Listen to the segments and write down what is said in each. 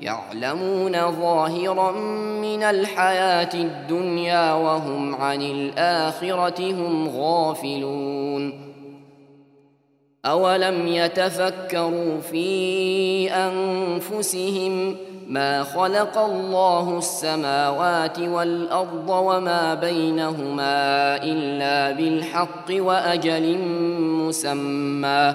يعلمون ظاهرا من الحياة الدنيا وهم عن الآخرة هم غافلون. أولم يتفكروا في أنفسهم ما خلق الله السماوات والأرض وما بينهما إلا بالحق وأجل مسمى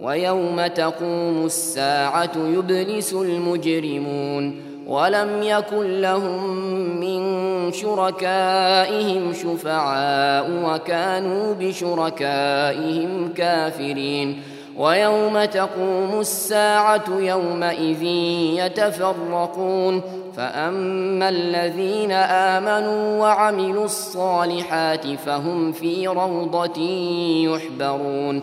ويوم تقوم الساعة يبلس المجرمون ولم يكن لهم من شركائهم شفعاء وكانوا بشركائهم كافرين. ويوم تقوم الساعة يومئذ يتفرقون. فأما الذين آمنوا وعملوا الصالحات فهم في روضة يحبرون.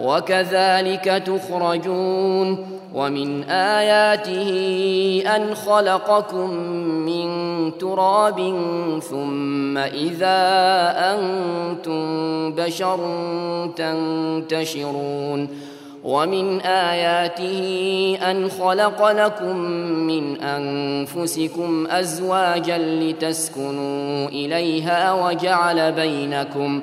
وكذلك تخرجون ومن آياته أن خلقكم من تراب ثم إذا أنتم بشر تنتشرون ومن آياته أن خلق لكم من أنفسكم أزواجا لتسكنوا إليها وجعل بينكم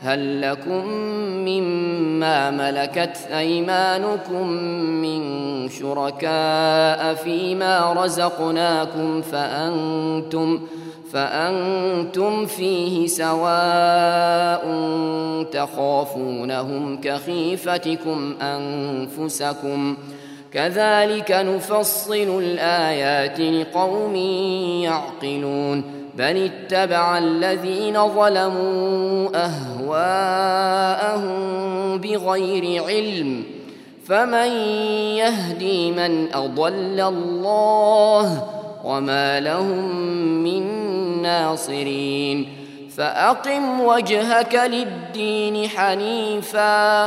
هل لكم مما ملكت أيمانكم من شركاء فيما رزقناكم فأنتم فأنتم فيه سواء تخافونهم كخيفتكم أنفسكم كذلك نفصل الآيات لقوم يعقلون بل اتبع الذين ظلموا أهواءهم بغير علم فمن يهدي من أضل الله وما لهم من ناصرين فأقم وجهك للدين حنيفا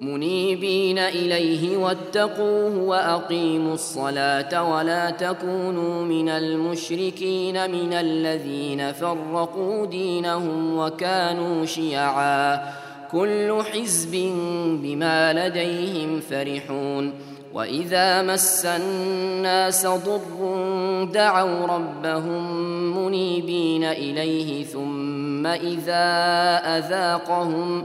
منيبين إليه واتقوه وأقيموا الصلاة ولا تكونوا من المشركين من الذين فرقوا دينهم وكانوا شيعا. كل حزب بما لديهم فرحون. وإذا مس الناس ضر دعوا ربهم منيبين إليه ثم إذا أذاقهم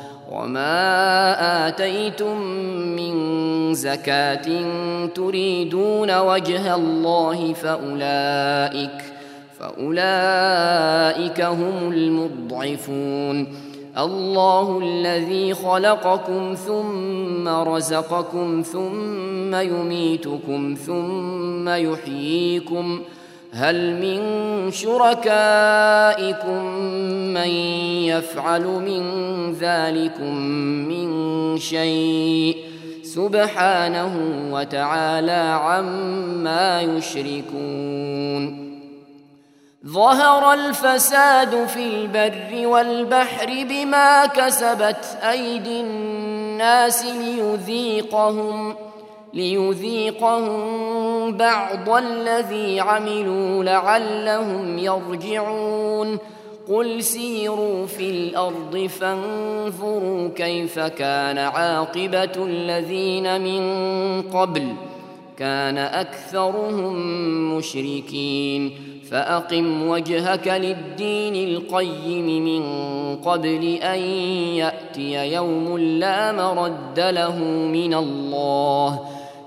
وما اتيتم من زكاه تريدون وجه الله فاولئك فاولئك هم المضعفون. الله الذي خلقكم ثم رزقكم ثم يميتكم ثم يحييكم هل من شركائكم من يفعل من ذلكم من شيء؟ سبحانه وتعالى عما يشركون. ظهر الفساد في البر والبحر بما كسبت أيدي الناس ليذيقهم. ليذيقهم بعض الذي عملوا لعلهم يرجعون. قل سيروا في الأرض فانظروا كيف كان عاقبة الذين من قبل. كان أكثرهم مشركين. فأقم وجهك للدين القيم من قبل أن يأتي يوم لا مرد له من الله.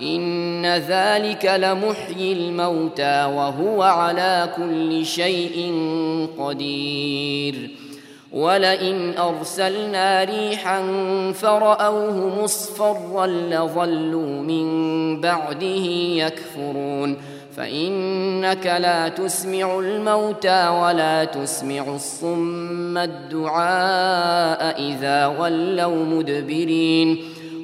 إن ذلك لمحيي الموتى وهو على كل شيء قدير. ولئن أرسلنا ريحا فرأوه مصفرا لظلوا من بعده يكفرون. فإنك لا تسمع الموتى ولا تسمع الصم الدعاء إذا ولوا مدبرين.